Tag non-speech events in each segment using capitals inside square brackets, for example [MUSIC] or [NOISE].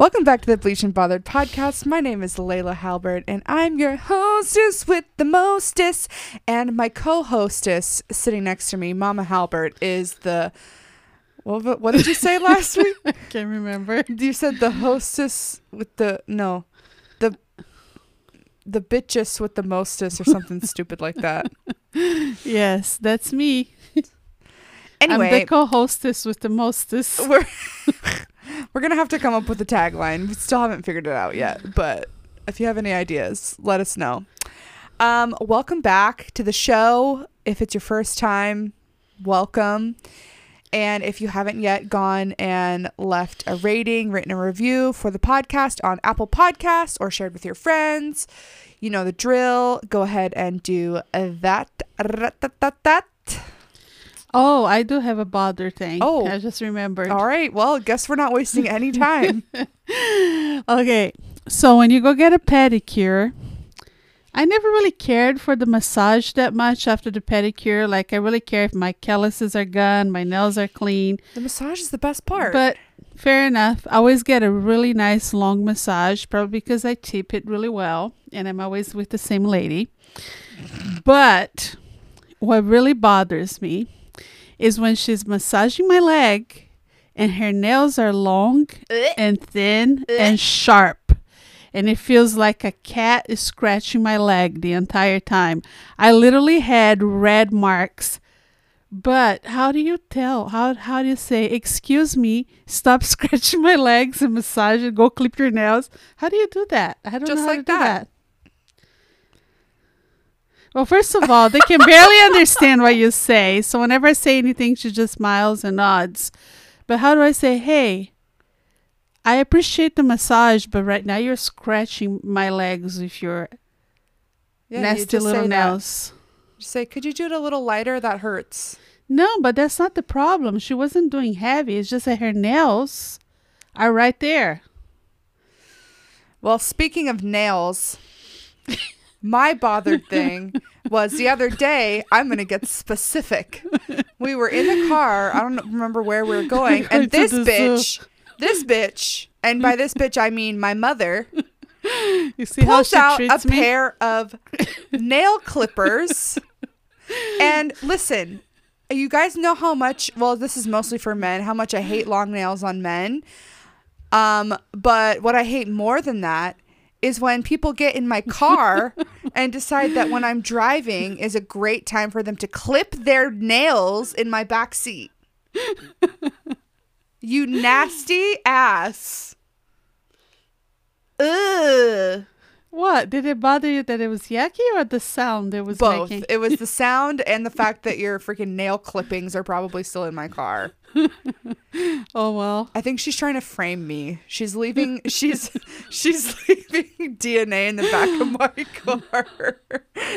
Welcome back to the Bleached and Bothered podcast. My name is Leila Halbert, and I'm your hostess with the mostest. And my co-hostess sitting next to me, Mama Halbert, is the what, what did you say [LAUGHS] last week? I can't remember. [LAUGHS] You said the hostess with the no, the the bitches with the mostest or something [LAUGHS] stupid like that. Yes, that's me. I'm the co-hostess with the mostest. we're [LAUGHS] we're gonna have to come up with a tagline. We still haven't figured it out yet, but if you have any ideas, let us know. Um, welcome back to the show. If it's your first time, welcome. And if you haven't yet gone and left a rating, written a review for the podcast on Apple Podcasts or shared with your friends, you know the drill. Go ahead and do that. Oh, I do have a bother thing. Oh. I just remembered. All right. Well, guess we're not wasting any [LAUGHS] time. Okay, so when you go get a pedicure, I never really cared for the massage that much after the pedicure. Like, I really care if my calluses are gone, my nails are clean. The massage is the best part. But fair enough. I always get a really nice long massage, probably because I tip it really well and I'm always with the same lady. But what really bothers me is when she's massaging my leg and her nails are long and thin and sharp. And it feels like a cat is scratching my leg the entire time. I literally had red marks but how do you tell? How how do you say, excuse me, stop [LAUGHS] scratching my legs and massage and go clip your nails? How do you do that? I don't Just know how like to do that. Well, first of all, they can barely understand what you say. So whenever I say anything, she just smiles and nods. But how do I say, hey, I appreciate the massage, but right now you're scratching my legs with your Yeah, nasty just little nails. Just say, could you do it a little lighter? That hurts. No, but that's not the problem. She wasn't doing heavy. It's just that her nails are right there. Well, speaking of nails, my bothered thing was the other day. I'm going to get specific. We were in the car. I don't remember where we were going. And this bitch, this bitch, and by this bitch, I mean my mother, You see how pulls she out a treats me? pair of nail clippers. and listen, you guys know how much, well, this is mostly for men, how much I hate long nails on men. Um, but what I hate more than that is when people get in my car and decide that when I'm driving is a great time for them to clip their nails in my back seat. you nasty ass. Ugh. What? Did it bother you that it was yucky or the sound it was Both. making? It was the [LAUGHS] sound and the fact that your freaking nail clippings are probably still in my car. [LAUGHS] Oh well. I think she's trying to frame me. She's leaving she's [LAUGHS] she's leaving DNA in the back of my car.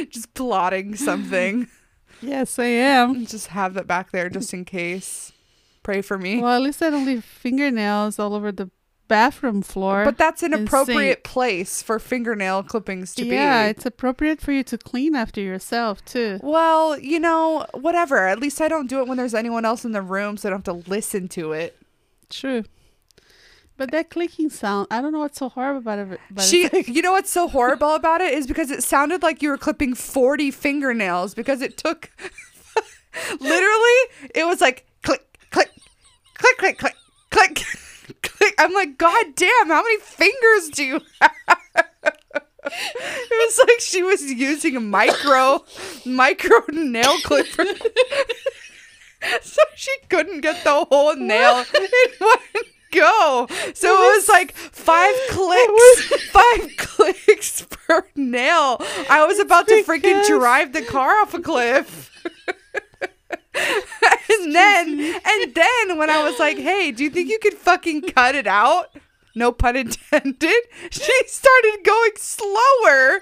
just plotting something. Yes, I am. Just have that back there just in case. Pray for me. Well, at least I don't leave fingernails all over the bathroom floor. but that's an appropriate sink. place for fingernail clippings to yeah, be. Yeah, it's appropriate for you to clean after yourself too. Well, you know, whatever. At least I don't do it when there's anyone else in the room, so I don't have to listen to it. True. But that clicking sound, I don't know what's so horrible about it. But She, [LAUGHS] you know what's so horrible about it is because it sounded like you were clipping 40 fingernails because it took [LAUGHS] literally, it was like click, click, click, click, click, click. I'm like, God damn, how many fingers do you have? [LAUGHS] It was like she was using a micro, micro nail clipper. [LAUGHS] so she couldn't get the whole nail [LAUGHS] in one go. So it was like five clicks, five clicks per nail. I was about to freaking drive the car off a cliff. And then, [LAUGHS] and then when I was like, "Hey, do you think you could fucking cut it out?" No pun intended. [LAUGHS] She started going slower.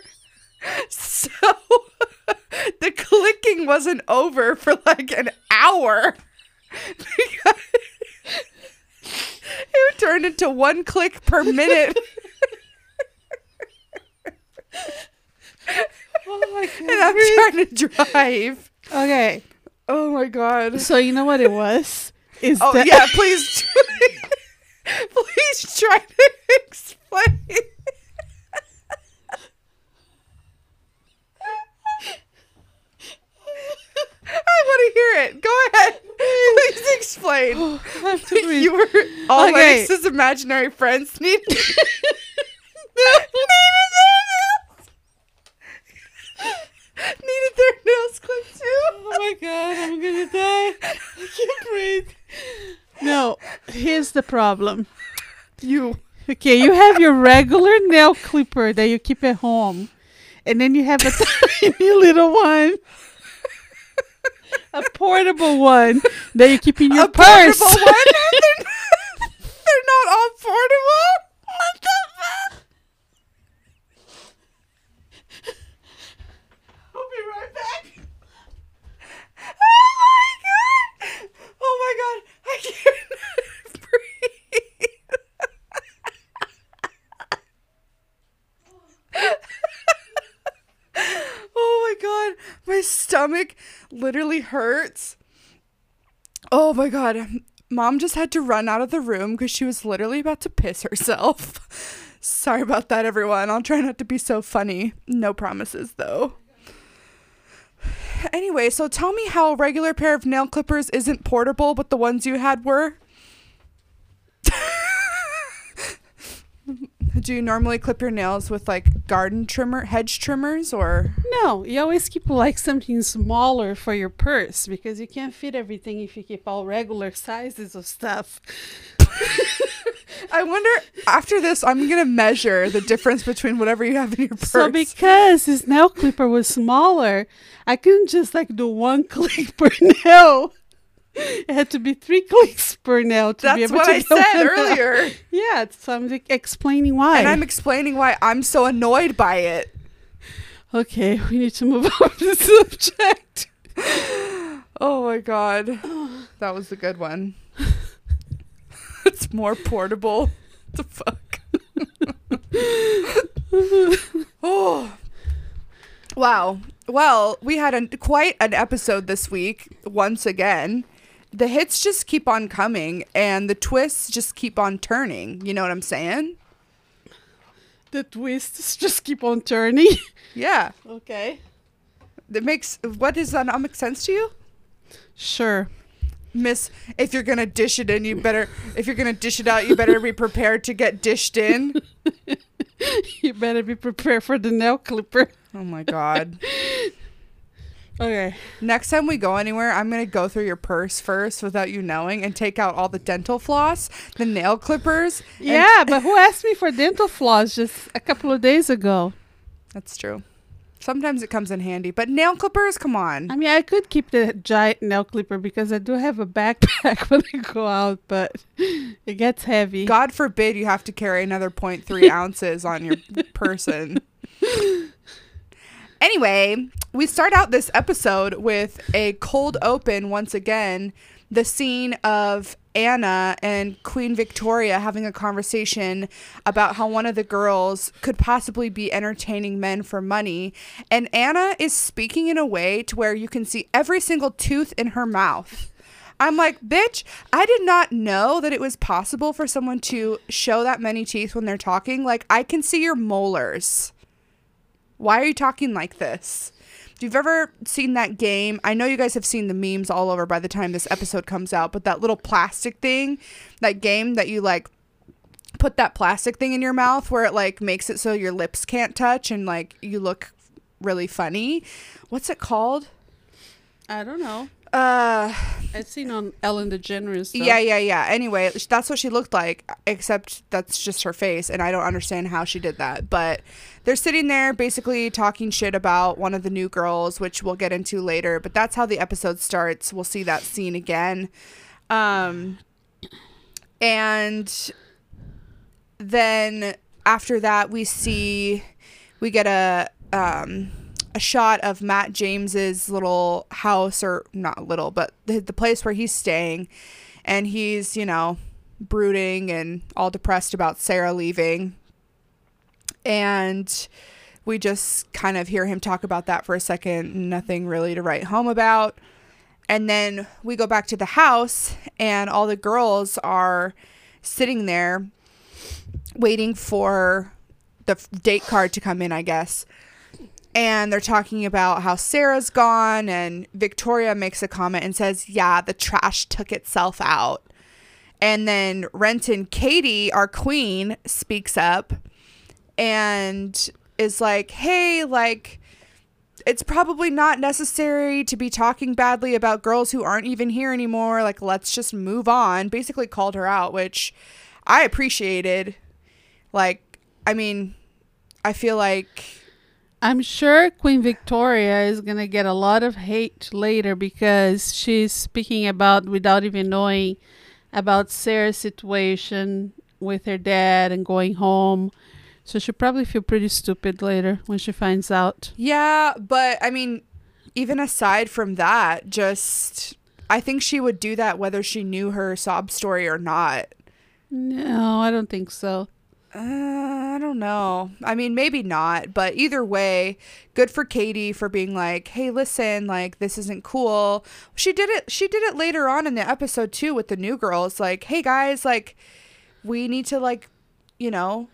So [LAUGHS] the clicking wasn't over for like an hour. It turned into one click per minute. oh my and I'm trying to drive. Okay. Oh my god. So you know what it was? [LAUGHS] Is oh that- yeah, please, [LAUGHS] please try to explain. I want to hear it. Go ahead. Please explain. Oh, you were all okay. Alex's imaginary friends [LAUGHS] need. no. Their nails clipped too. Oh my god, I'm gonna die. I can't breathe. No, here's the problem. You Okay, you have your regular nail clipper that you keep at home, and then you have a [LAUGHS] tiny little one, a portable one that you keep in your a purse. portable one? [LAUGHS] they're, they're not all portable. What the fuck? I'll be right back. Oh my god! Oh my god! I can't breathe. oh my god, my stomach literally hurts. Oh my god. Mom just had to run out of the room because she was literally about to piss herself. [LAUGHS] Sorry about that, everyone. I'll try not to be so funny. No promises, though. [SIGHS] Anyway, so tell me how a regular pair of nail clippers isn't portable, but the ones you had were? Do you normally clip your nails with like garden trimmer, hedge trimmers, or? No, you always keep like something smaller for your purse because you can't fit everything if you keep all regular sizes of stuff. [LAUGHS] I wonder after this, I'm gonna measure the difference between whatever you have in your purse. So because his nail clipper was smaller, I couldn't just like do one [LAUGHS] click per nail. It had to be three [LAUGHS] clicks per nail to be That's able what to I said earlier. [LAUGHS] Yeah, so I'm like, explaining why. And I'm explaining why I'm so annoyed by it. okay, we need to move [LAUGHS] on to the subject. Oh my god. [SIGHS] That was a good one. it's more portable. the fuck? oh. Wow. Well, we had a, quite an episode this week once again. The hits just keep on coming and the twists just keep on turning. You know what I'm saying? The twists just keep on turning. [LAUGHS] Yeah. okay. That makes what does that not make sense to you? Sure. Miss, if you're gonna dish it in, you better. If you're gonna dish it out, you better be prepared to get dished in. [LAUGHS] You better be prepared for the nail clipper. Oh my god! [LAUGHS] Okay. Next time we go anywhere, I'm gonna go through your purse first without you knowing and take out all the dental floss, the nail clippers. Yeah, but who [LAUGHS] asked me for dental floss just a couple of days ago? that's true. Sometimes it comes in handy, but nail clippers, come on. I mean, I could keep the giant nail clipper because I do have a backpack [LAUGHS] when I go out, but it gets heavy. God forbid you have to carry another 0.3 [LAUGHS] ounces on your person. Anyway, we start out this episode with a cold open once again. The scene of Anna and Queen Victoria having a conversation about how one of the girls could possibly be entertaining men for money. And Anna is speaking in a way to where you can see every single tooth in her mouth. I'm like, bitch, I did not know that it was possible for someone to show that many teeth when they're talking. Like, I can see your molars. Why are you talking like this? If you've ever seen that game, I know you guys have seen the memes all over by the time this episode comes out, but that little plastic thing, that game that you like put that plastic thing in your mouth where it like makes it so your lips can't touch and like you look really funny. What's it called? I don't know. Uh I've seen on Ellen DeGeneres. Stuff. Yeah, yeah, yeah. Anyway, that's what she looked like, except that's just her face, and I don't understand how she did that. But they're sitting there basically talking shit about one of the new girls, which we'll get into later. But that's how the episode starts. We'll see that scene again. Um, and then after that, we see we get a um a shot of Matt James's little house, or not little, but the, the place where he's staying, and he's you know brooding and all depressed about Sarah leaving, and we just kind of hear him talk about that for a second. Nothing really to write home about. And then we go back to the house, and all the girls are sitting there waiting for the date card to come in, I guess. And they're talking about how Sarah's gone, and Victoria makes a comment and says, Yeah, the trash took itself out. And then Renton Katie, our queen, speaks up and is like, hey, like, it's probably not necessary to be talking badly about girls who aren't even here anymore. Like, let's just move on. Basically, called her out, which I appreciated. Like, I mean, I feel like I'm sure Queen Victoria is going to get a lot of hate later because she's speaking about without even knowing about Sarah's situation with her dad and going home. So she'll probably feel pretty stupid later when she finds out. Yeah, but I mean, even aside from that, just I think she would do that whether she knew her sob story or not. No, I don't think so. Uh, I don't know. I mean, maybe not, but either way, good for Katie for being like, "Hey, listen, like this isn't cool." She did it. She did it later on in the episode too with the new girls. Like, "Hey guys, like we need to like, you know,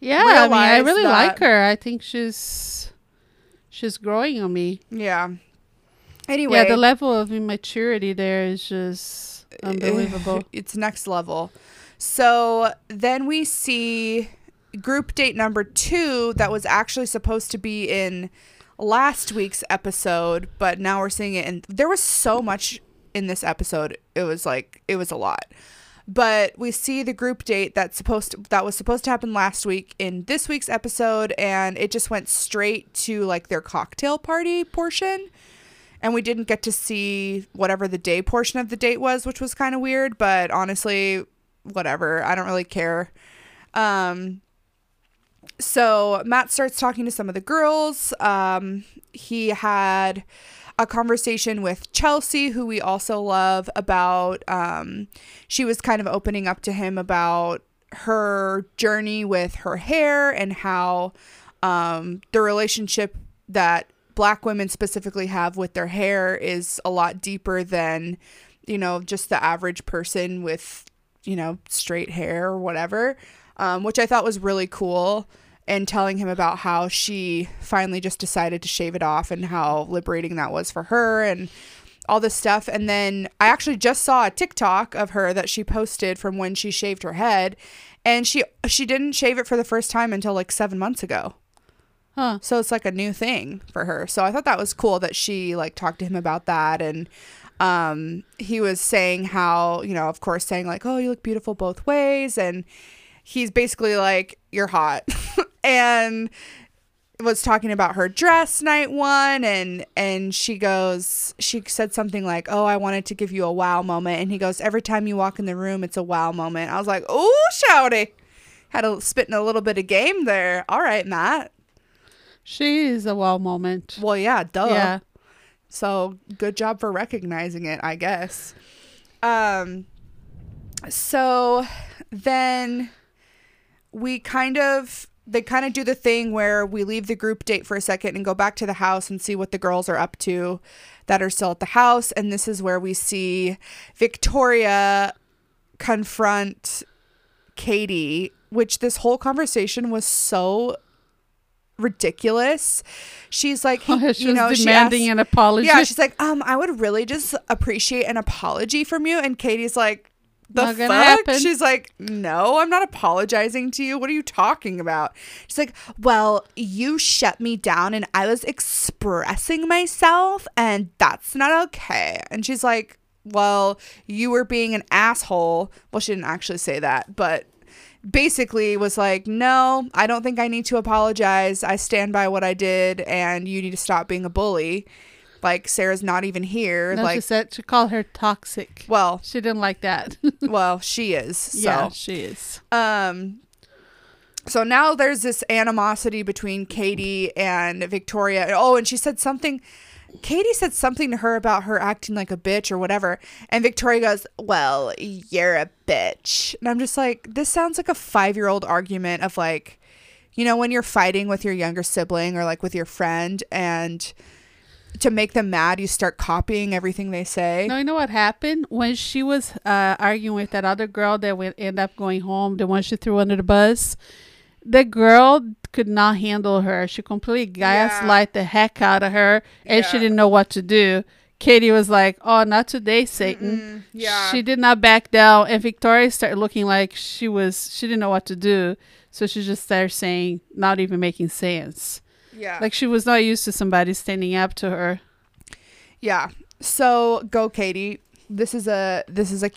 Yeah, I mean, I really like her. I think she's she's growing on me. yeah." Anyway, Yeah, the level of immaturity there is just unbelievable. it's next level. So then we see group date number two that was actually supposed to be in last week's episode, but now we're seeing it. And there was so much in this episode. It was like, it was a lot. But we see the group date that's supposed to, that was supposed to happen last week in this week's episode, and it just went straight to like their cocktail party portion and we didn't get to see whatever the day portion of the date was, which was kind of weird, but honestly, whatever. I don't really care. Um so Matt starts talking to some of the girls. Um he had a conversation with Chelsea, who we also love, about um she was kind of opening up to him about her journey with her hair and how um the relationship that black women specifically have with their hair is a lot deeper than you know just the average person with you know straight hair or whatever um, which i thought was really cool and telling him about how she finally just decided to shave it off and how liberating that was for her and all this stuff and then i actually just saw a tiktok of her that she posted from when she shaved her head and she she didn't shave it for the first time until like seven months ago Huh. so it's like a new thing for her. So I thought that was cool that she like talked to him about that and um he was saying how, you know, of course saying like, "Oh, you look beautiful both ways." And he's basically like, "You're hot." [LAUGHS] and was talking about her dress night one and and she goes she said something like oh i wanted to give you a wow moment and he goes every time you walk in the room it's a wow moment i was like oh shouty had a spitting a little bit of game there all right matt She is a wow moment. well, yeah, duh. Yeah. So good job for recognizing it, I guess. Um, so then we kind of they kind of do the thing where we leave the group date for a second and go back to the house and see what the girls are up to that are still at the house and this is where we see Victoria confront Katie which this whole conversation was so ridiculous she's like she [LAUGHS] you know was she demanding asked- an apology. yeah, she's like, um, I would really just appreciate an apology from you. And Katie's like, the fuck? happen. She's like, no, I'm not apologizing to you. What are you talking about? She's like, well, you shut me down and I was expressing myself and that's not okay. And she's like, well, you were being an asshole. Well, she didn't actually say that, but basically was like, no, I don't think I need to apologize. I stand by what I did and you need to stop being a bully. Like Sarah's not even here. no, she said she called her toxic. well, She didn't like that. [LAUGHS] well, she is. So yeah, she is. um so now there's this animosity between Katie and Victoria. Oh, and she said something Katie said something to her about her acting like a bitch or whatever. And Victoria goes, Well, you're a bitch. And I'm just like, this sounds like a five year old argument of like, you know, when you're fighting with your younger sibling or like with your friend and to make them mad, you start copying everything they say. No, you know what happened when she was uh, arguing with that other girl that would end up going home, the one she threw under the bus. The girl could not handle her. She completely Yeah. gaslight the heck out of her, and she didn't know what to do Katie was like, "Oh, not today, Satan." Mm, yeah. She did not back down, and Victoria started looking like she was she didn't know what to do, so she just started saying, not even making sense. yeah. Like she was not used to somebody standing up to her. Yeah. So go, Katie. This is a this is a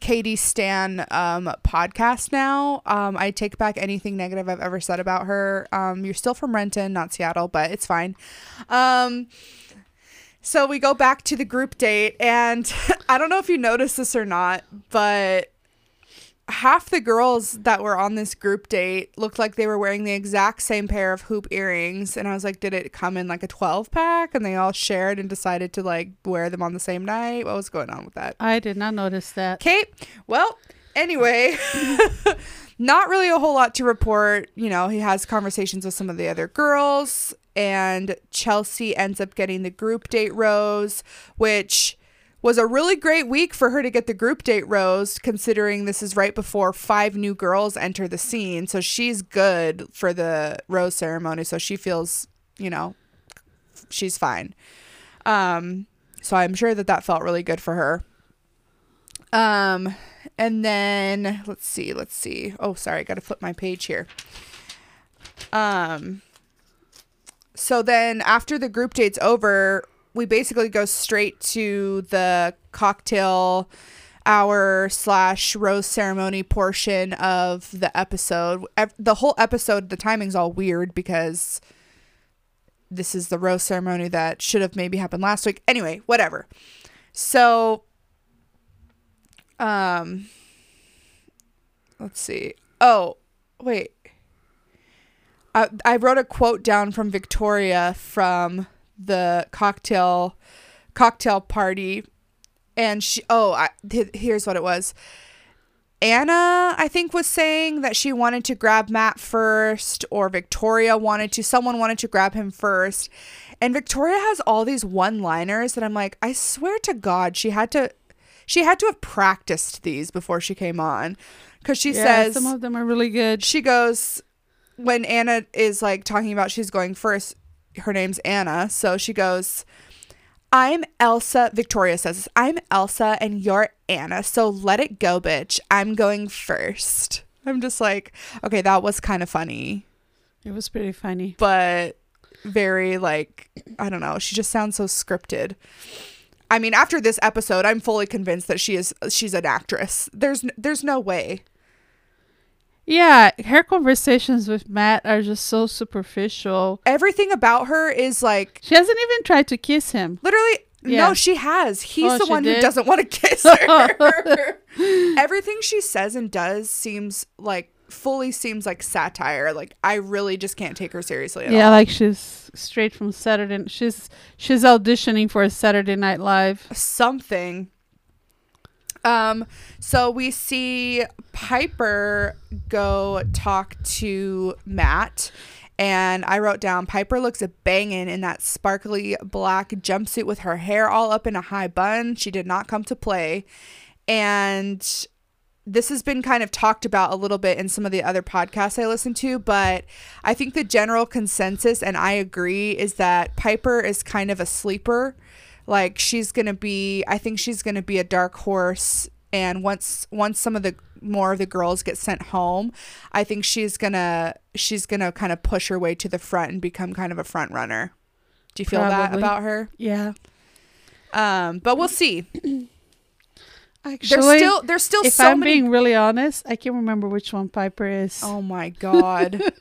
Katie Stan um, podcast now. Um, I take back anything negative I've ever said about her. Um, you're still from Renton, not Seattle, but it's fine. Um, so we go back to the group date, and [LAUGHS] I don't know if you noticed this or not, but half the girls that were on this group date looked like they were wearing the exact same pair of hoop earrings. And i was like did it come in like a 12 pack? And they all shared and decided to like wear them on the same night. What was going on with that? I did not notice that. kate well anyway [LAUGHS] not really a whole lot to report. You know he has conversations with some of the other girls and chelsea ends up getting the group date rose which was a really great week for her to get the group date rose considering this is right before five new girls enter the scene. So she's good for the rose ceremony. So she feels you know she's fine. Um so i'm sure that that felt really good for her. Um and then let's see let's see. Oh sorry i gotta flip my page here. Um so then after the group date's over we basically go straight to the cocktail hour slash rose ceremony portion of the episode. The whole episode the timing's all weird because this is the rose ceremony that should have maybe happened last week. Anyway whatever. So um let's see. Oh wait. I, I wrote a quote down from victoria from the cocktail cocktail party. And she oh I, th- here's what it was. Anna i think was saying that she wanted to grab matt first or victoria wanted to someone wanted to grab him first. And victoria has all these one liners that i'm like i swear to god she had to she had to have practiced these before she came on. Because she yeah, says some of them are really good. she goes when Anna is like talking about she's going first, her name's Anna. So she goes, I'm Elsa. Victoria says, I'm Elsa and you're Anna. So let it go, bitch. I'm going first. I'm just like, okay, that was kind of funny, It was pretty funny. but very like, I don't know. She just sounds so scripted. I mean, after this episode, I'm fully convinced that she is she's an actress. There's there's no way. Yeah, her conversations with Matt are just so superficial. Everything about her is like She hasn't even tried to kiss him. Literally, Yeah. no, she has. He's Oh, the one who doesn't want to [LAUGHS] kiss her. [LAUGHS] Everything she says and does seems like fully seems like satire. Like I really just can't take her seriously at Yeah, all. like she's straight from Saturday. She's she's auditioning for a Saturday Night Live. Something. Um, so we see Piper go talk to Matt. And I wrote down Piper looks a banging in that sparkly black jumpsuit with her hair all up in a high bun. She did not come to play. And this has been kind of talked about a little bit in some of the other podcasts I listen to, but I think the general consensus, and I agree, is that Piper is kind of a sleeper. Like she's gonna be, I think she's gonna be a dark horse. And once once some of the more of the girls get sent home, I think she's gonna she's gonna kind of push her way to the front and become kind of a front runner. Do you feel that about her? Yeah. Um, but we'll see. Actually, [CLEARS THROAT] There's still there's still if so I'm many being really honest, I can't remember which one Piper is. Oh my god. [LAUGHS]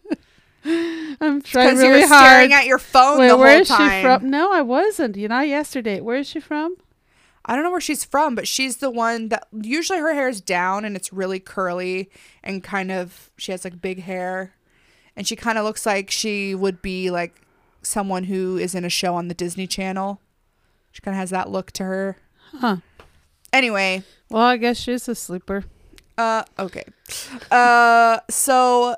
[LAUGHS] I'm trying Because you were hard. staring at your phone Wait, the where whole is time. she from? No, I wasn't. You know, yesterday. Where is she from? I don't know where she's from, but she's the one that usually her hair is down and it's really curly and kind of she has like big hair. And she kind of looks like she would be like someone who is in a show on the Disney Channel. She kind of has that look to her. Huh. Anyway, Well, I guess she's a sleeper. Uh okay. Uh so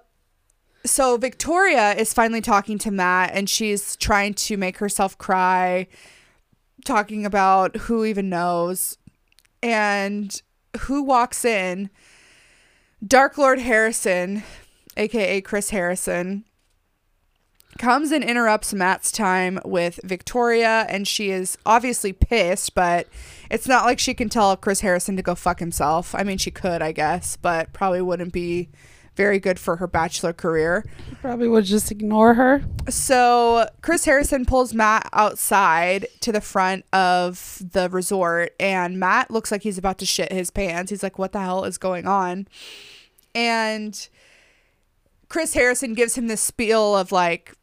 so Victoria is finally talking to Matt and she's trying to make herself cry talking about who even knows and who walks in Dark Lord Harrison aka Chris Harrison comes and interrupts Matt's time with Victoria, and she is obviously pissed, but it's not like she can tell Chris Harrison to go fuck himself. I mean, she could, I guess, but probably wouldn't be very good for her bachelor career. Probably would just ignore her. So Chris Harrison pulls Matt outside to the front of the resort, and Matt looks like he's about to shit his pants. He's like, What the hell is going on? And Chris Harrison gives him this spiel of like,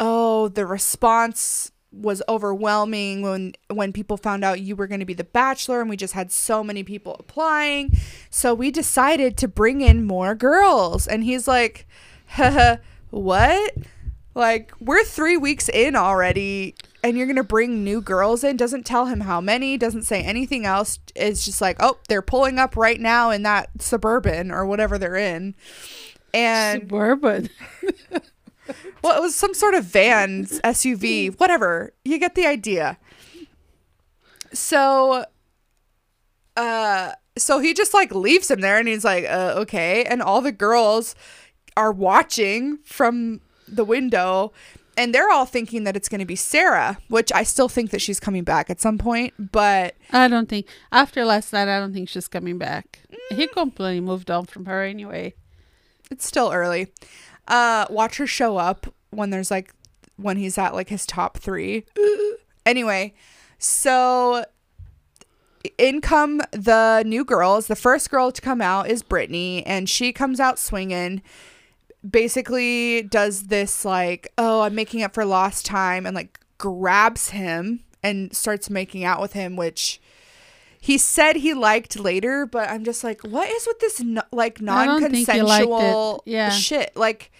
Oh, the response was overwhelming when when people found out you were going to be the bachelor and we just had so many people applying. So we decided to bring in more girls. And he's like what? Like we're 3 weeks in already and you're going to bring new girls in? Doesn't tell him how many doesn't say anything else. It's just like oh they're pulling up right now in that suburban or whatever they're in. And Suburban. [LAUGHS] well, it was some sort of van, SUV, whatever. You get the idea. So, uh, so he just like leaves him there, and he's like, uh, okay. And all the girls are watching from the window, and they're all thinking that it's going to be Sarah, which I still think that she's coming back at some point. But I don't think after last night. I don't think she's coming back. He completely moved on from her anyway. it's still early. Uh, watch her show up when there's like when he's at like his top three. [LAUGHS] anyway, so in come the new girls. The first girl to come out is Brittany, and she comes out swinging. Basically, does this like, oh, I'm making up for lost time, and like grabs him and starts making out with him, which he said he liked later. But I'm just like, what is with this no- like I don't think he liked it. non-consensual Yeah. shit? Like,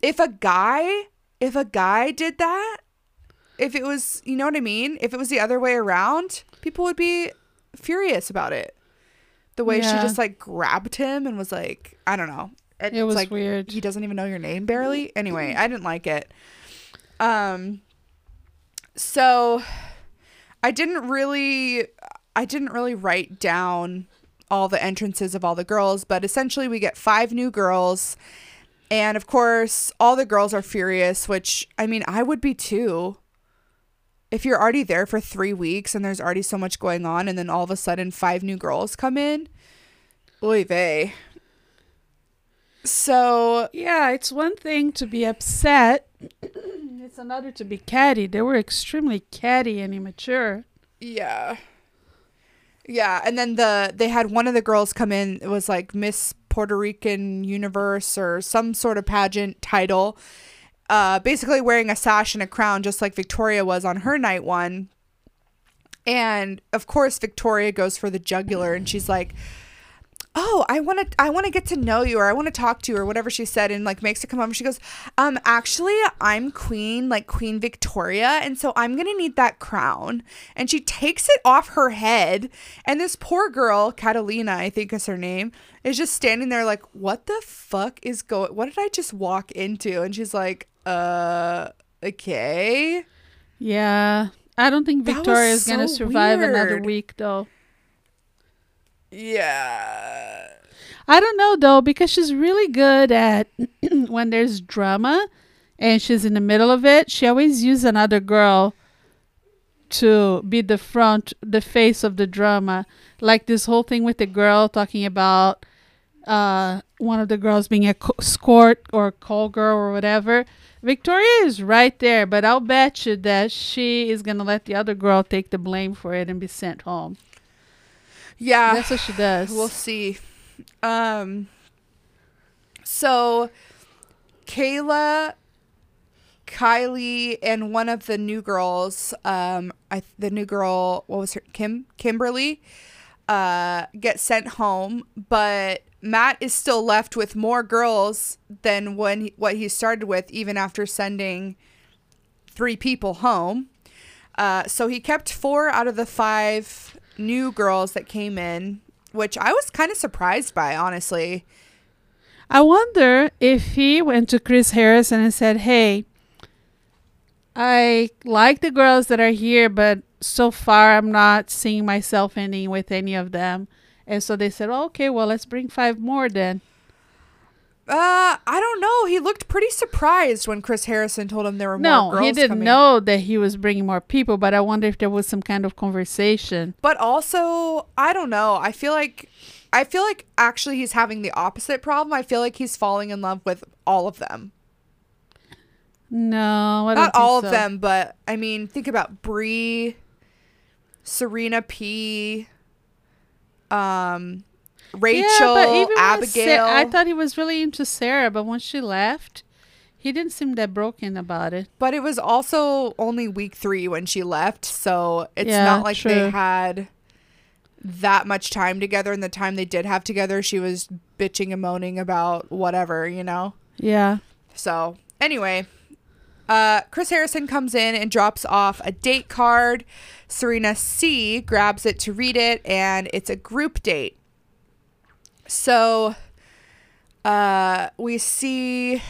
if a guy, if a guy did that, if it was, you know what I mean? If it was the other way around, people would be furious about it. The way she just like grabbed him and was like, I don't know. It's It was like weird. he doesn't even know your name barely. Anyway, I didn't like it. Um so I didn't really I didn't really write down all the entrances of all the girls, but essentially we get five new girls. And of course, all the girls are furious, which I mean, I would be too. If you're already there for 3 weeks and there's already so much going on and then all of a sudden five new girls come in, oy vey. So, Yeah, it's one thing to be upset. it's another to be catty. They were extremely catty and immature. Yeah. Yeah, and then the they had one of the girls come in. It was like Miss Puerto Rican Universe or some sort of pageant title. Uh, basically wearing a sash and a crown, just like Victoria was on her night one. And of course, Victoria goes for the jugular, and she's like, "Oh, I want to, I want to get to know you, or I want to talk to you, or whatever she said," and like makes her come over. She goes, "Um, actually, I'm Queen, like Queen Victoria, and so I'm gonna need that crown." And she takes it off her head, and this poor girl, Catalina, I think is her name, is just standing there like, "What the fuck is going? What did I just walk into?" And she's like, "Uh, okay." Yeah. I don't think That was Victoria is going to so survive another week, though. Yeah. I don't know, though, because she's really good at [CLEARS THROAT] when there's drama and she's in the middle of it. She always uses another girl to be the front, the face of the drama. Like this whole thing with the girl talking about uh, one of the girls being a co- escort or call girl or whatever. Victoria is right there, but I'll bet you that she is gonna let the other girl take the blame for it and be sent home. Yeah. That's what she does. We'll see. Um so Kayla, Kylie, and one of the new girls, um, I the new girl, what was her Kim Kimberly, uh, get sent home, but Matt is still left with more girls than when he, what he started with, even after sending three people home. Uh, so he kept four out of the five new girls that came in, which I was kind of surprised by, honestly. I wonder if he went to Chris Harrison and said, "Hey, I like the girls that are here, but so far I'm not seeing myself ending with any of them." And so they said, oh, "Okay, well, let's bring five more then." Uh, I don't know. He looked pretty surprised when Chris Harrison told him there were more No, he didn't coming. know that he was bringing more people, but I wonder if there was some kind of conversation. But also, I don't know. I feel like I feel like actually he's having the opposite problem. I feel like he's falling in love with all of them. No, I Not all so. of them, but I mean, think about Bri, Serena P, um, Rachel, yeah, Abigail. Sa- I thought he was really into Sarah, but once she left, he didn't seem that broken about it. But it was also only week three when she left, so it's Yeah, not like they had that much time together. And the time they did have together, she was bitching and moaning about whatever, you know? Yeah. So, anyway, uh, Chris Harrison comes in and drops off a date card. Serena C grabs it to read it, and it's a group date. So, uh, we see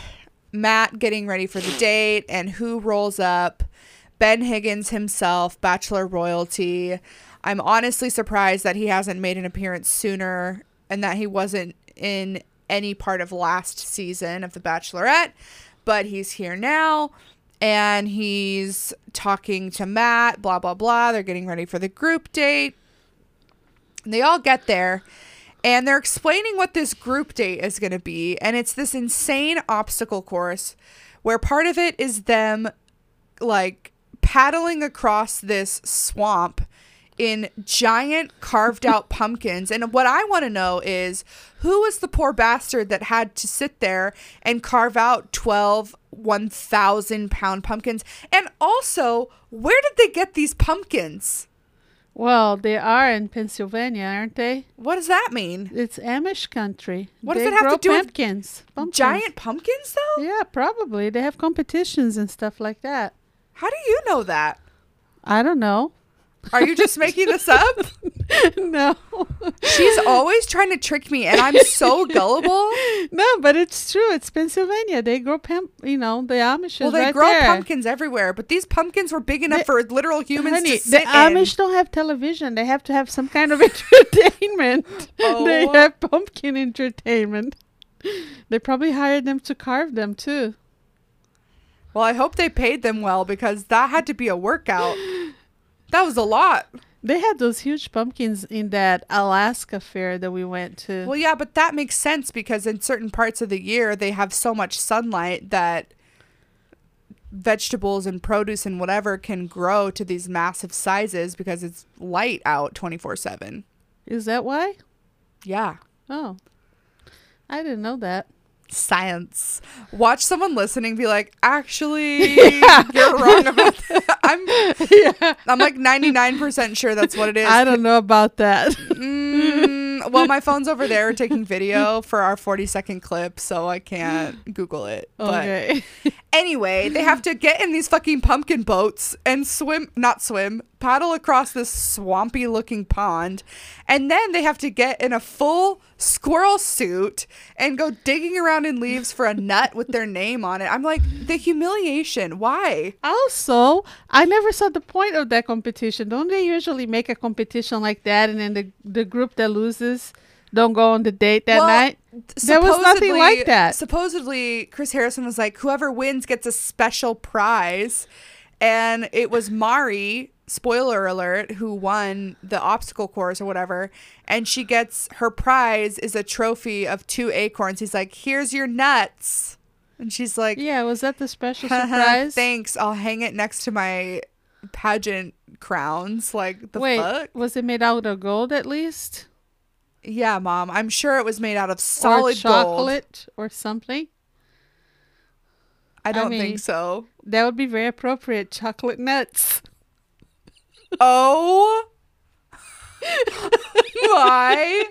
Matt getting ready for the date, and who rolls up? Ben Higgins himself, Bachelor royalty. I'm honestly surprised that he hasn't made an appearance sooner and that he wasn't in any part of last season of The Bachelorette, but he's here now and he's talking to Matt, blah, blah, blah. They're getting ready for the group date. And they all get there and they're explaining what this group date is going to be. And it's this insane obstacle course where part of it is them like paddling across this swamp in giant carved out [LAUGHS] pumpkins. And what I want to know is who was the poor bastard that had to sit there and carve out 12 1,000 pound pumpkins? And also, where did they get these pumpkins? Well, they are in Pennsylvania, aren't they? What does that mean? It's Amish country. What does it have to do with pumpkins. pumpkins. Giant pumpkins, though? Yeah, probably. They have competitions and stuff like that. How do you know that? I don't know. Are you just making this up? [LAUGHS] no. She's always trying to trick me, and I'm so gullible. [LAUGHS] no, but it's true. It's Pennsylvania. They grow pump. You know, the Amish Well, they right grow there. pumpkins everywhere, but these pumpkins were big enough for literal humans Honey, to the in. Amish don't have television. They have to have some kind of [LAUGHS] entertainment. Oh. They Oh. have pumpkin entertainment. They probably hired them to carve them too. Well, I hope they paid them well because that had to be a workout. That was a lot. They had those huge pumpkins in that Alaska fair that we went to. Well, yeah, but that makes sense because in certain parts of the year they have so much sunlight that vegetables and produce and whatever can grow to these massive sizes because it's light out 24/7. Is that why? Yeah. Oh, I didn't know that. Science. Watch someone listening be like, "Actually, [LAUGHS] you're wrong about that." [LAUGHS] I'm yeah, I'm like 99% sure that's what it is. I don't know about that. Mm, well, my phone's over there taking video [LAUGHS] for our 40 second clip, so I can't Google it. But okay. Anyway, they have to get in these fucking pumpkin boats and swim, not swim, paddle across this swampy looking pond. And then they have to get in a full squirrel suit and go digging around in leaves for a nut with their name on it. I'm like, the humiliation. Why? Also, I never saw the point of that competition. Don't they usually make a competition like that, and then the the group that loses don't go on the date that Well, night? There was nothing like that. Supposedly, Chris Harrison was like, whoever wins gets a special prize. And it was Mari, spoiler alert, who won the obstacle course or whatever. And she gets her prize is a trophy of two acorns. He's like, here's your nuts. And she's like, Yeah, was that the special "Haha, [LAUGHS] surprise? Thanks. I'll hang it next to my pageant crowns. Like, the Wait, fuck? was it made out of gold at least? Yeah, mom. I'm sure it was made out of solid or gold. chocolate or something? I don't mean- think so. That would be very appropriate. Chocolate nuts. Oh my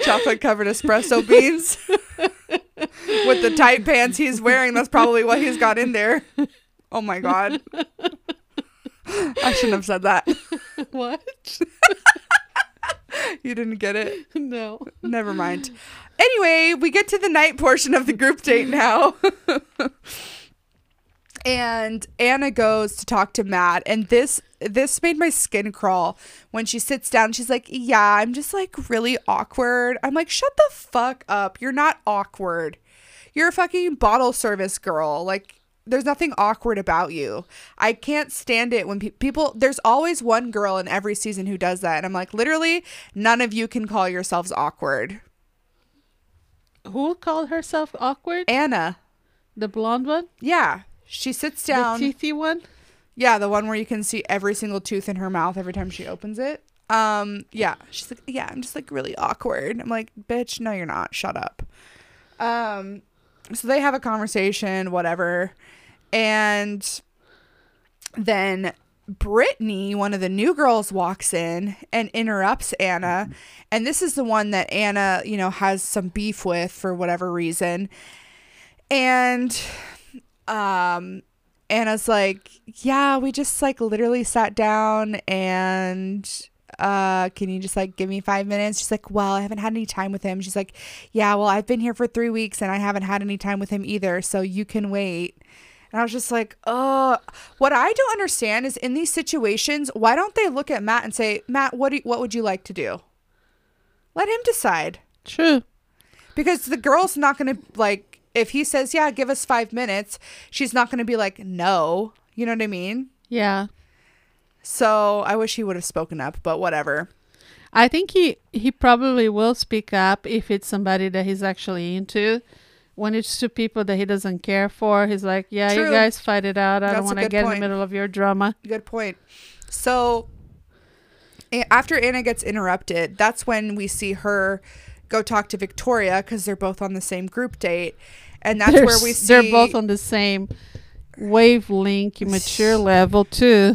chocolate covered espresso beans with the tight pants he's wearing. That's probably what he's got in there. Oh my god. I shouldn't have said that. [LAUGHS] what? [LAUGHS] [LAUGHS] You didn't get it. [LAUGHS] no. Never mind. Anyway, we get to the night portion of the group date now. [LAUGHS] and Anna goes to talk to Matt and this this made my skin crawl when she sits down she's like yeah I'm just like really awkward I'm like shut the fuck up you're not awkward you're a fucking bottle service girl like there's nothing awkward about you I can't stand it when pe- people there's always one girl in every season who does that and I'm like literally none of you can call yourselves awkward Who called herself awkward? Anna The blonde one? yeah she sits down The teethy one? Yeah, the one where you can see every single tooth in her mouth every time she opens it. Um, yeah. She's like, Yeah, I'm just like really awkward. I'm like, bitch, no, you're not. Shut up. Um, so they have a conversation, whatever. And then Brittany, one of the new girls, walks in and interrupts Anna. And this is the one that Anna, you know, has some beef with for whatever reason. And um Anna's like, "Yeah, we just like literally sat down and uh can you just like give me 5 minutes?" She's like, "Well, I haven't had any time with him." She's like, "Yeah, well, I've been here for 3 weeks and I haven't had any time with him either, so you can wait." And I was just like, "Oh, what I don't understand is in these situations, why don't they look at Matt and say, "Matt, what do you, what would you like to do?" Let him decide True. because the girl's not going to like if he says yeah give us five minutes she's not going to be like no you know what i mean Yeah. so i wish he would have spoken up but whatever I think he he probably will speak up if it's somebody that he's actually into. When it's to people that he doesn't care for, he's like, "Yeah, True. you guys fight it out. I That's don't want to get in the middle of your drama." good point so after anna gets interrupted that's when we see her go talk to victoria because they're both on the same group date and that's they're, where we see they're both on the same wavelength, mature level too.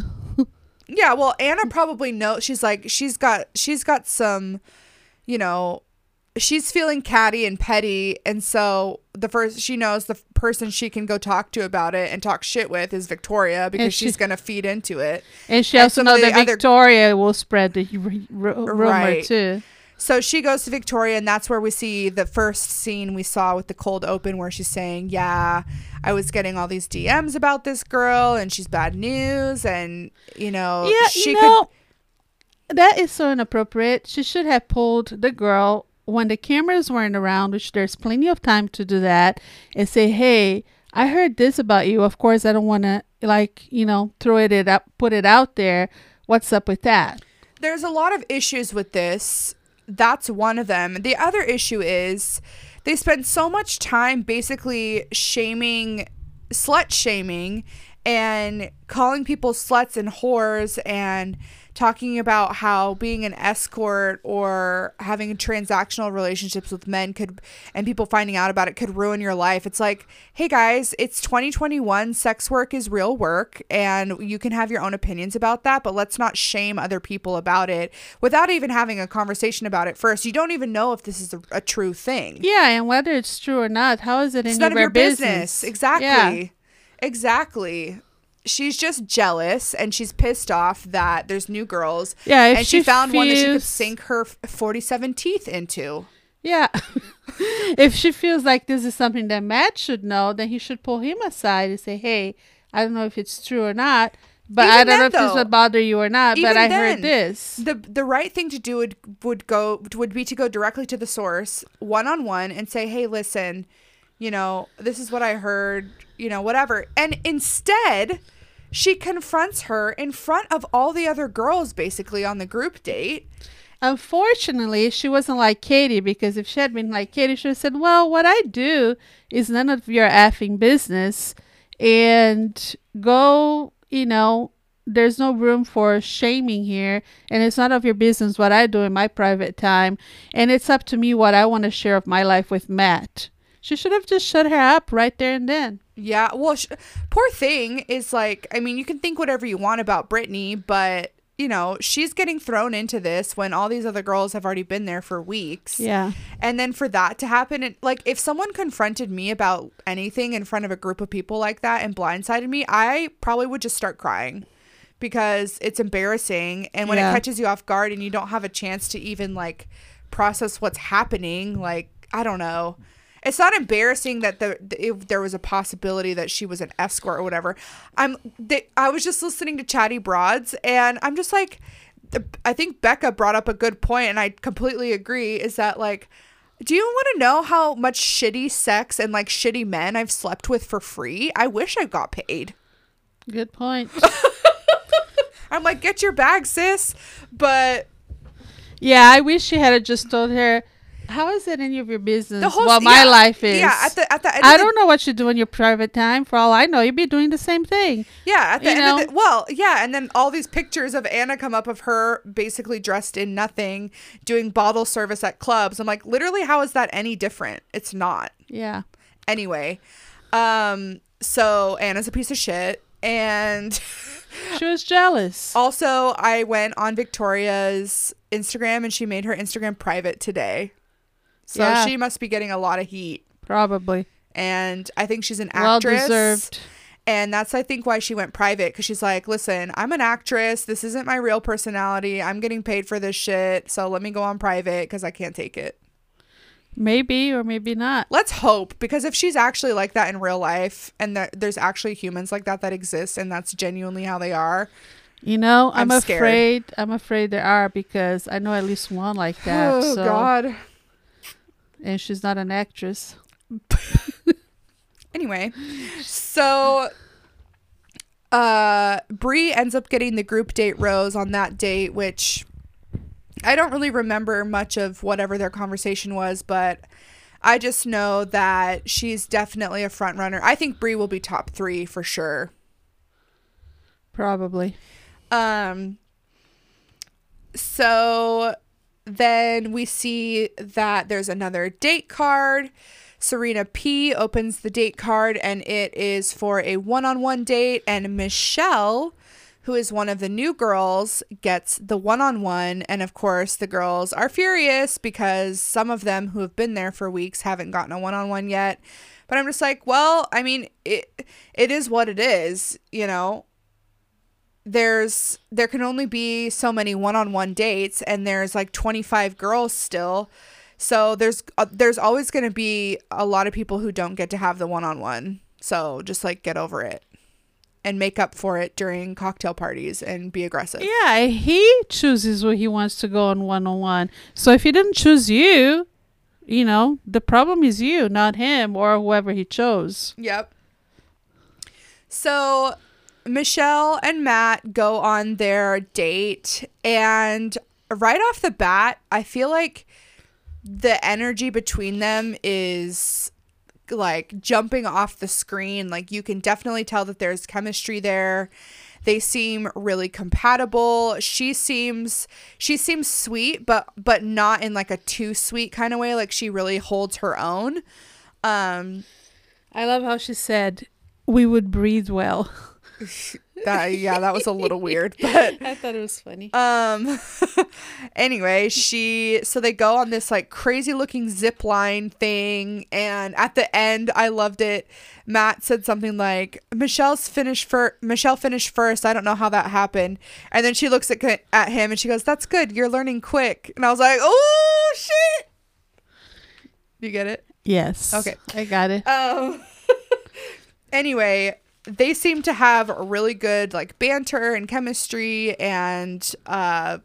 Yeah, well, Anna probably knows. She's like, she's got, she's got some, you know, she's feeling catty and petty, and so the first she knows the person she can go talk to about it and talk shit with is Victoria because she- she's gonna feed into it. And she And also knows that other- Victoria will spread the r- r- rumor Right. too. So she goes to Victoria, and that's where we see the first scene we saw with the cold open, where she's saying, "Yeah, I was getting all these DMs about this girl, and she's bad news, and you know, yeah, she you know, that is so inappropriate. She should have pulled the girl when the cameras weren't around, which there's plenty of time to do that, and say, "Hey, I heard this about you. Of course, I don't want to like you know throw it, it up, put it out there. What's up with that?" there's a lot of issues with this. That's one of them. The other issue is they spend so much time basically shaming, slut shaming, and calling people sluts and whores and talking about how being an escort or having transactional relationships with men could and people finding out about it could ruin your life. It's like, hey guys, it's 2021. Sex work is real work and you can have your own opinions about that, but let's not shame other people about it without even having a conversation about it first. You don't even know if this is a, a true thing. Yeah, and whether it's true or not, how is it It's any none of of your business? business. Exactly. Yeah. Exactly. She's just jealous and she's pissed off that there's new girls. Yeah, and she, she found one that she could sink her 47 teeth into. Yeah. [LAUGHS] if she feels like this is something that Matt should know, then he should pull him aside and say, "Hey, I don't know if it's true or not, but Even I don't then, know if this would bother you or not, but I then, heard this." The the right thing to do would would go would be to go directly to the source, one on one, and say, "Hey, listen, you know, this is what I heard, you know, whatever." And instead, she confronts her in front of all the other girls, basically on the group date. Unfortunately, she wasn't like Katie because if she had been like Katie, she would have said, Well, what I do is none of your effing business. And go, you know, there's no room for shaming here. And it's none of your business what I do in my private time. And it's up to me what I want to share of my life with Matt. She should have just shut her up right there and then. Yeah, well, sh- poor thing is like, I mean, you can think whatever you want about Brittany, but you know, she's getting thrown into this when all these other girls have already been there for weeks. Yeah. And then for that to happen, and like if someone confronted me about anything in front of a group of people like that and blindsided me, I probably would just start crying because it's embarrassing. And when Yeah. it catches you off guard and you don't have a chance to even like process what's happening, like, I don't know. It's not embarrassing that the, the if there was a possibility that she was an escort or whatever. I'm they, I was just listening to Chatty Broads and I'm just like I think Becca brought up a good point and I completely agree is that like do you want to know how much shitty sex and like shitty men I've slept with for free? I wish I got paid. Good point. [LAUGHS] I'm like, get your bag, sis. But yeah, I wish she had just told her, "How is it any of your business?" the whole well, my yeah, life is. Yeah, at the at the end I don't know what you do in your private time. For all I know, you'd be doing the same thing. Yeah, at the You end know? of the well, yeah, and then all these pictures of Anna come up of her basically dressed in nothing, doing bottle service at clubs. I'm like, literally, how is that any different? It's not. Yeah. Anyway, um, so Anna's a piece of shit, and [LAUGHS] She was jealous. also I went on Victoria's Instagram and she made her Instagram private today, so Yeah. she must be getting a lot of heat. Probably. And I think she's an actress. Well deserved. And that's, I think, why she went private because she's like, listen, I'm an actress. This isn't my real personality. I'm getting paid for this shit. So let me go on private because I can't take it. Maybe or maybe not. Let's hope because if she's actually like that in real life and that there's actually humans like that that exist and that's genuinely how they are. You know, I'm, I'm afraid. I'm afraid there are because I know at least one like that. oh, so, God. And she's not an actress. [LAUGHS] Anyway, so uh Bri ends up getting the group date rose on that date, which I don't really remember much of whatever their conversation was, but I just know that she's definitely a front runner. I think Bri will be top three for sure. Probably. Um so then we see that there's another date card. Serena P opens the date card and it is for a one-on-one date and Michelle who is one of the new girls gets the one-on-one and of course the girls are furious because some of them who have been there for weeks haven't gotten a one-on-one yet. But I'm just like, well, I mean, it it is what it is, you know there's there can only be so many one-on-one dates and there's like 25 girls still so there's uh, there's always going to be a lot of people who don't get to have the one-on-one so just like get over it and make up for it during cocktail parties and be aggressive Yeah, he chooses where he wants to go on one on one. So if he didn't choose you, you know, the problem is you, not him or whoever he chose. Yep. So Michelle and Matt go on their date, and right off the bat, I feel like the energy between them is like jumping off the screen. Like you can definitely tell that there's chemistry there. They seem really compatible. She seems she seems sweet, but but not in like a too sweet kind of way. Like she really holds her own. Um I love how she said we would breathe well. [LAUGHS] [LAUGHS] that yeah that was a little weird but I thought it was funny. um [LAUGHS] anyway she so they go on this like crazy looking zip line thing and at the end i loved it matt said something like michelle's finished for michelle finished first i don't know how that happened and then she looks at at him and she goes that's good you're learning quick and i was like oh shit you get it yes. Okay. I got it. um [LAUGHS] anyway they seem to have a really good like banter and chemistry and uh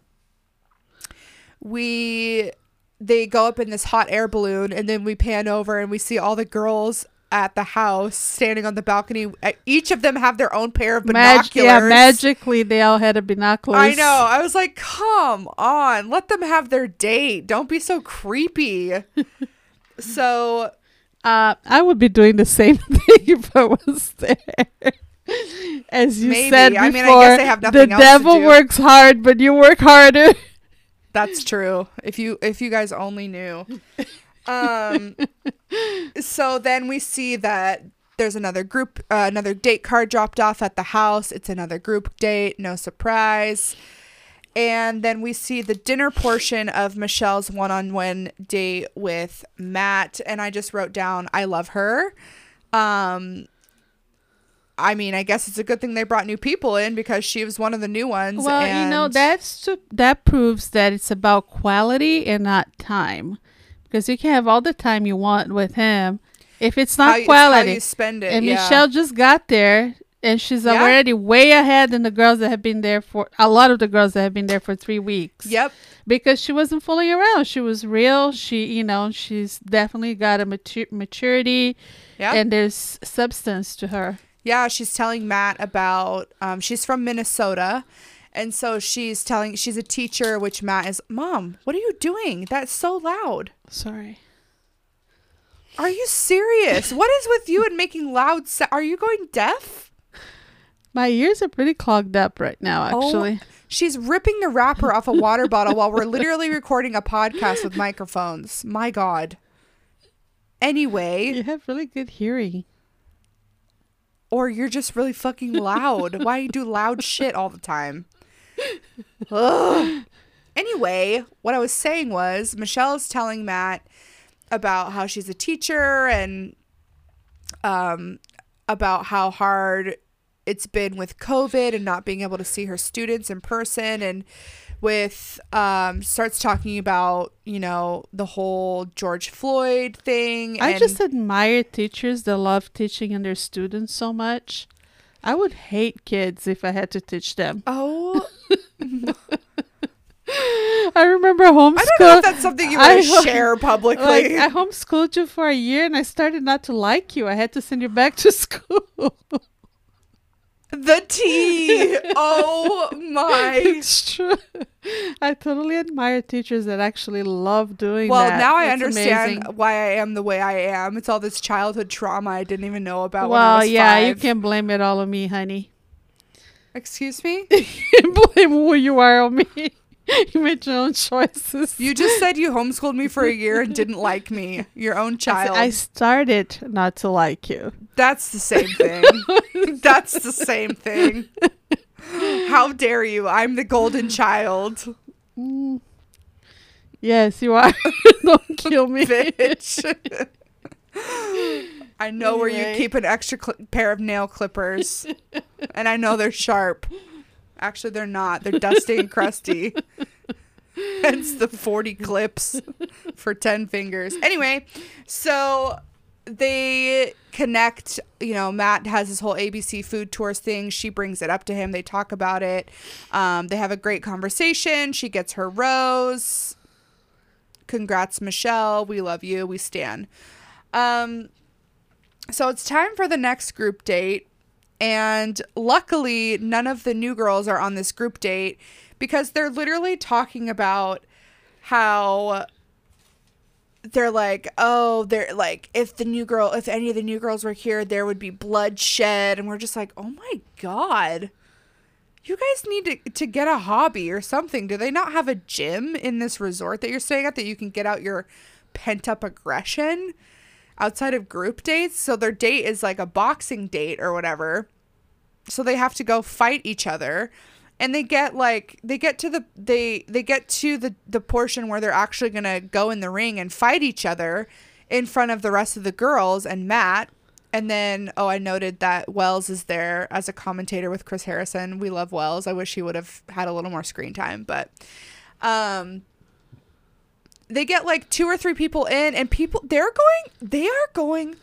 we they go up in this hot air balloon and then we pan over and we see all the girls at the house standing on the balcony each of them have their own pair of Mag- binoculars yeah, magically they all had a binoculars. I know. I was like, come on, let them have their date. Don't be so creepy. [LAUGHS] so Uh, I would be doing the same [LAUGHS] thing if I was there. As you Maybe. said before, I mean, I guess they have the nothing else devil do. works hard, but you work harder. That's true. If you if you guys only knew. Um [LAUGHS] so then we see that there's another group uh, another date card dropped off at the house. It's another group date, no surprise. And then we see the dinner portion of Michelle's one-on-one date with Matt and I just wrote down I love her. Um I mean, I guess it's a good thing they brought new people in because she was one of the new ones. Well, you know that's that proves that it's about quality and not time, because you can have all the time you want with him. If it's how not you, how quality, you spend it. and yeah. Michelle just got there, and she's Yeah. already way ahead than the girls that have been there for a lot of the girls that have been there for three weeks. Yep. because she wasn't fooling around. She was real. She, you know, she's definitely got a maturity, Yep. and there's substance to her. Yeah, she's telling Matt about um she's from Minnesota. And so she's telling she's a teacher, which Matt is, Mom, what are you doing? That's so loud. Sorry. Are you serious? what is with you and making loud Are you going deaf? My ears are pretty clogged up right now, Oh, actually. She's ripping the wrapper off a water bottle while we're literally recording a podcast with microphones. My God. Anyway, You have really good hearing. or you're just really fucking loud. Why do you do loud shit all the time? Ugh. Anyway, what I was saying was Michelle's telling Matt about how she's a teacher and um about how hard it's been with COVID and not being able to see her students in person and with um starts talking about, you know, the whole George Floyd thing I just admire teachers that love teaching and their students so much. I would hate kids if I had to teach them. Oh, [LAUGHS] I remember homeschool. I don't know if that's something you want to share publicly. like I homeschooled you for a year and I started not to like you. I had to send you back to [LAUGHS] school. The tea. Oh my. [LAUGHS] it's true. I totally admire teachers that actually love doing Well, that. now I understand amazing. why I am the way I am. It's all this childhood trauma I didn't even know about when I Well, yeah, you five. can blame it all on me, honey. Excuse me? [LAUGHS] blame who you are on me. [LAUGHS] you made your own choices. You just said you [LAUGHS] homeschooled me for a year and didn't like me. Your own child. I started not to like you. That's the same thing. [LAUGHS] That's the same thing. How dare you? I'm the golden child. Mm. Yes, you are. Don't kill me. bitch. I know where you keep an extra cl- pair of nail clippers, and I know they're sharp. Actually, they're not. They're dusty and crusty. [LAUGHS] Hence the 40 clips for 10 fingers. Anyway, so they connect. You know, Matt has his whole ABC food tours thing. She brings it up to him. They talk about it. Um, they have a great conversation. She gets her rose. Congrats, Michelle. We love you. We stand. Um, so it's time for the next group date. And luckily, none of the new girls are on this group date because they're literally talking about how they're like, oh, they're like, if the new girl, if any of the new girls were here, there would be bloodshed. And we're just like, oh my God. You guys need to, to get a hobby or something. Do they not have a gym in this resort that you're staying at that you can get out your pent up aggression outside of group dates? So their date is like a boxing date or whatever. So they have to go fight each other. And they get like they get to the they they get to the the portion where they're actually going to go in the ring and fight each other in front of the rest of the girls and Matt and then, oh, I noted that Wells is there as a commentator with Chris Harrison. We love Wells. I wish he would have had a little more screen time, but um they get like two or three people in and people they're going they are going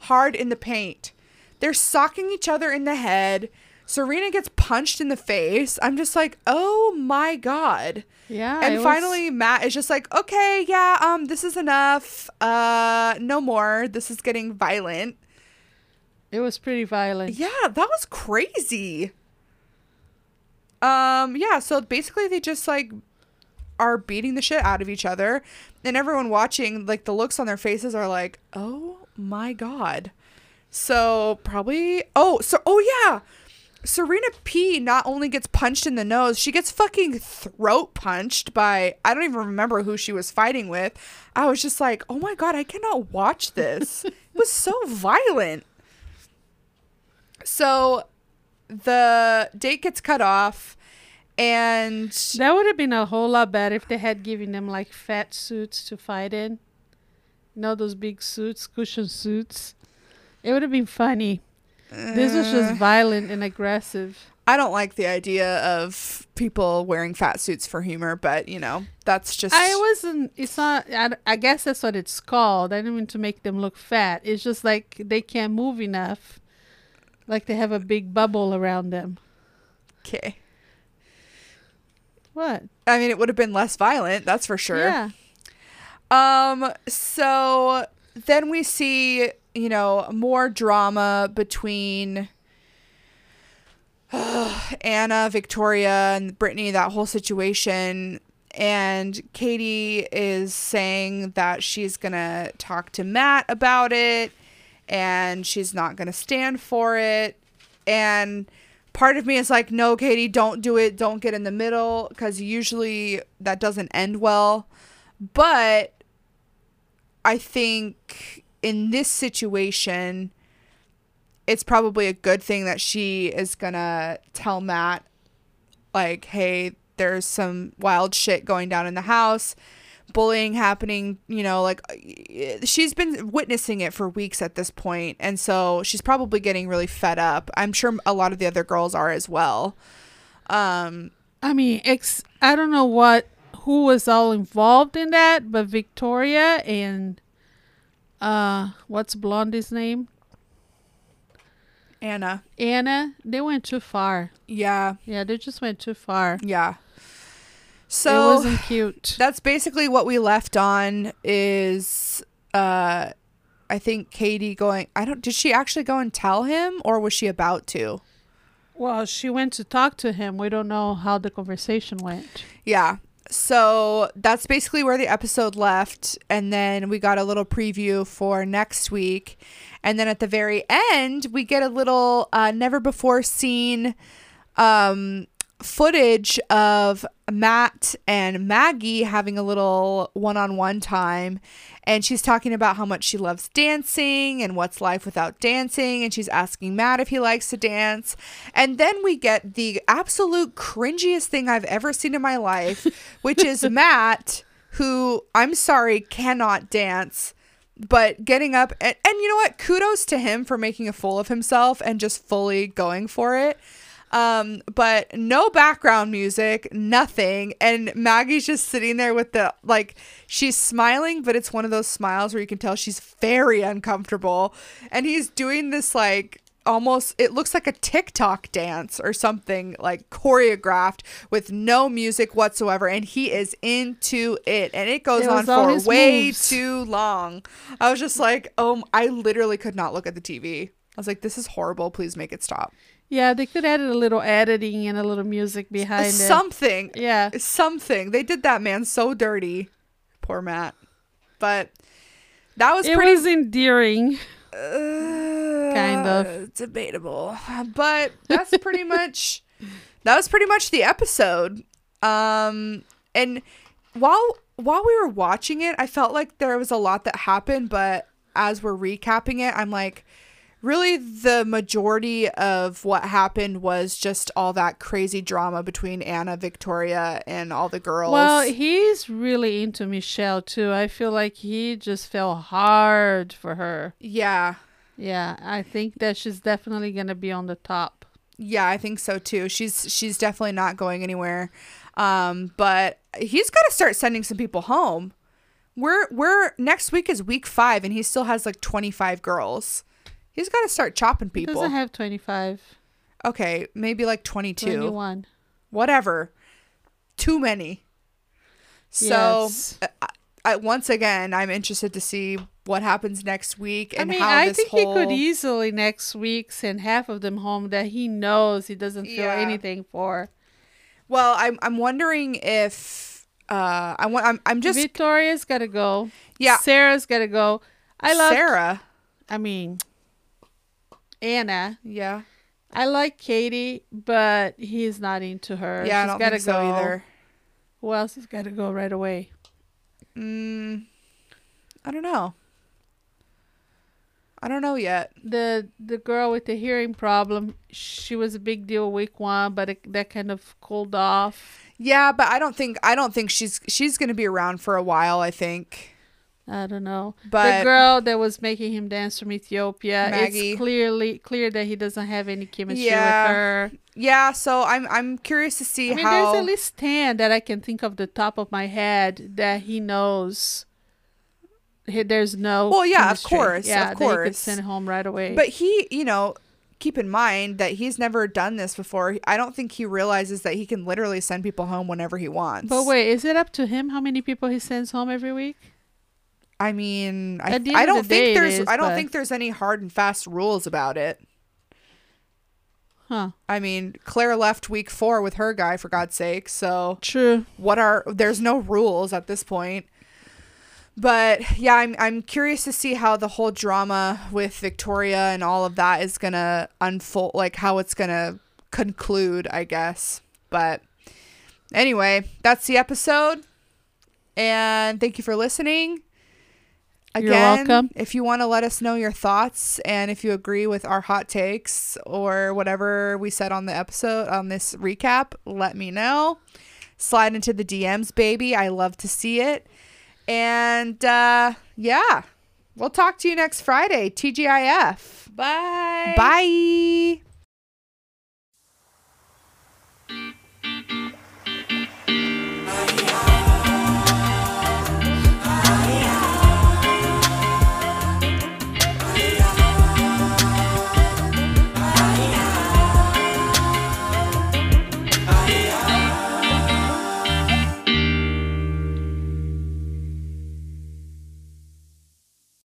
hard in the paint. They're socking each other in the head. Serena gets punched in the face. I'm just like, "Oh my god." Yeah. and was- finally Matt is just like, "Okay, yeah, um this is enough. Uh no more. This is getting violent." it was pretty violent. Yeah, that was crazy. Um, yeah, so basically they just like are beating the shit out of each other. And everyone watching, like the looks on their faces are like, oh my god. So probably oh, so oh yeah. Serena P not only gets punched in the nose, she gets fucking throat punched by I don't even remember who she was fighting with. I was just like, "Oh my god, I cannot watch this." [LAUGHS] it was so violent. So the date gets cut off and That would have been a whole lot better if they had given them like fat suits to fight in. You know those big suits, cushion suits. It would have been funny. This was Uh, just violent and aggressive. I don't like the idea of people wearing fat suits for humor, but you know, that's just I wasn't. It's not. I, I guess that's what it's called. I didn't mean to make them look fat. It's just like they can't move enough. Like they have a big bubble around them. okay. What? I mean, it would have been less violent, that's for sure. Yeah. Um, so then we see, you know, more drama between [SIGHS] Anna, Victoria, and Brittany, that whole situation. And Katie is saying that she's going to talk to Matt about it and she's not going to stand for it. And part of me is like, no, Katie, don't do it. Don't get in the middle because usually that doesn't end well. But I think in this situation, it's probably a good thing that she is gonna tell Matt, like, hey, there's some wild shit going down in the house, bullying happening, you know, like she's been witnessing it for weeks at this point, and so she's probably getting really fed up. I'm sure a lot of the other girls are as well. Um, I mean, ex- I don't know what who was all involved in that, but Victoria and uh, what's Blondie's name? Anna, Anna. They went too far. yeah, Yeah, they just went too far. yeah. It So wasn't cute. that's basically what we left on is uh I think Katie going I don't did she actually go and tell him or was she about to? Well, she went to talk to him. We don't know how the conversation went. Yeah. So that's basically where the episode left and then we got a little preview for next week and then at the very end we get a little uh never before seen um footage of Matt and Magi having a little one-on-one time and she's talking about how much she loves dancing and what's life without dancing and she's asking Matt if he likes to dance. And then we get the absolute cringiest thing I've ever seen in my life [LAUGHS] which is Matt who I'm sorry cannot dance but getting up and, and you know what? Kudos to him for making a fool of himself and just fully going for it um but no background music nothing and magi's just sitting there with the like she's smiling but it's one of those smiles where you can tell she's very uncomfortable and he's doing this like almost it looks like a TikTok dance or something like choreographed with no music whatsoever and he is into it and it goes It on for way moves. too long. I was just like, "Oh, I literally could not look at the TV." I was like, "This is horrible. Please make it stop." Yeah, they could add a little editing and a little music behind it. Something. Yeah. Something. They did that man so dirty. Poor Matt. But that was It pretty was endearing. kind of. debatable. But that's pretty [LAUGHS] much that was pretty much the episode. Um and while while we were watching it, I felt like there was a lot that happened, but as we're recapping it, I'm like really the majority of what happened was just all that crazy drama between Anna, Victoria, and all the girls. Well, he's really into Michelle too. I feel like he just fell hard for her. yeah. Yeah, I think that she's definitely gonna be on the top. Yeah, I think so too. She's she's definitely not going anywhere. Um, but he's got to start sending some people home. We're we're next week is week five, and he still has like twenty five girls. He's got to start chopping He people. doesn't have 25, okay, maybe like twenty two, 21. whatever. Too many. So Yes. I, I, once again, I'm interested to see what happens next week I mean, I think whole. he could easily next week send half of them home that he knows he doesn't feel Yeah. anything for. well, I'm I'm wondering if uh I want I'm I'm just Victoria's got to go. Yeah. Sarah's got to go. I love. Sarah. I mean, Anna. Yeah. I like Katie, but he's not into her. Yeah, I She's don't gotta think so go. either. Who else has got to go right away? Mm, I don't know. I don't know yet. The the girl with the hearing problem, she was a big deal week one, but it, that kind of cooled off. Yeah, but I don't think I don't think she's she's gonna be around for a while. I think. I don't know. But the girl that was making him dance from Ethiopia, Magi. it's clearly clear that he doesn't have any chemistry Yeah. with her. yeah, so I'm I'm curious to see I mean, how there's at least ten that I can think of the top of my head that he knows. He, there's no. Well, yeah, of chemistry. course, of yeah, that he could course. send home right away. But he, you know, keep in mind that he's never done this before. I don't think he realizes that he can literally send people home whenever he wants. But wait, is it up to him how many people he sends home every week? I mean, I, I don't the think there's is, I don't but- think there's any hard and fast rules about it. Huh. I mean, Clare left week 4 with her guy for God's sake. So, True. what are there's no rules at this point. But yeah, I'm I'm curious to see how the whole drama with Victoria and all of that is going to unfold like how it's going to conclude, I guess. But anyway, that's the episode. And thank you for listening. You're Again, welcome. if you want to let us know your thoughts and if you agree with our hot takes or whatever we said on the episode on this recap, let me know. Slide into the DMs, baby. I love to see it. And uh yeah. We'll talk to you next Friday. TGIF. Bye. Bye.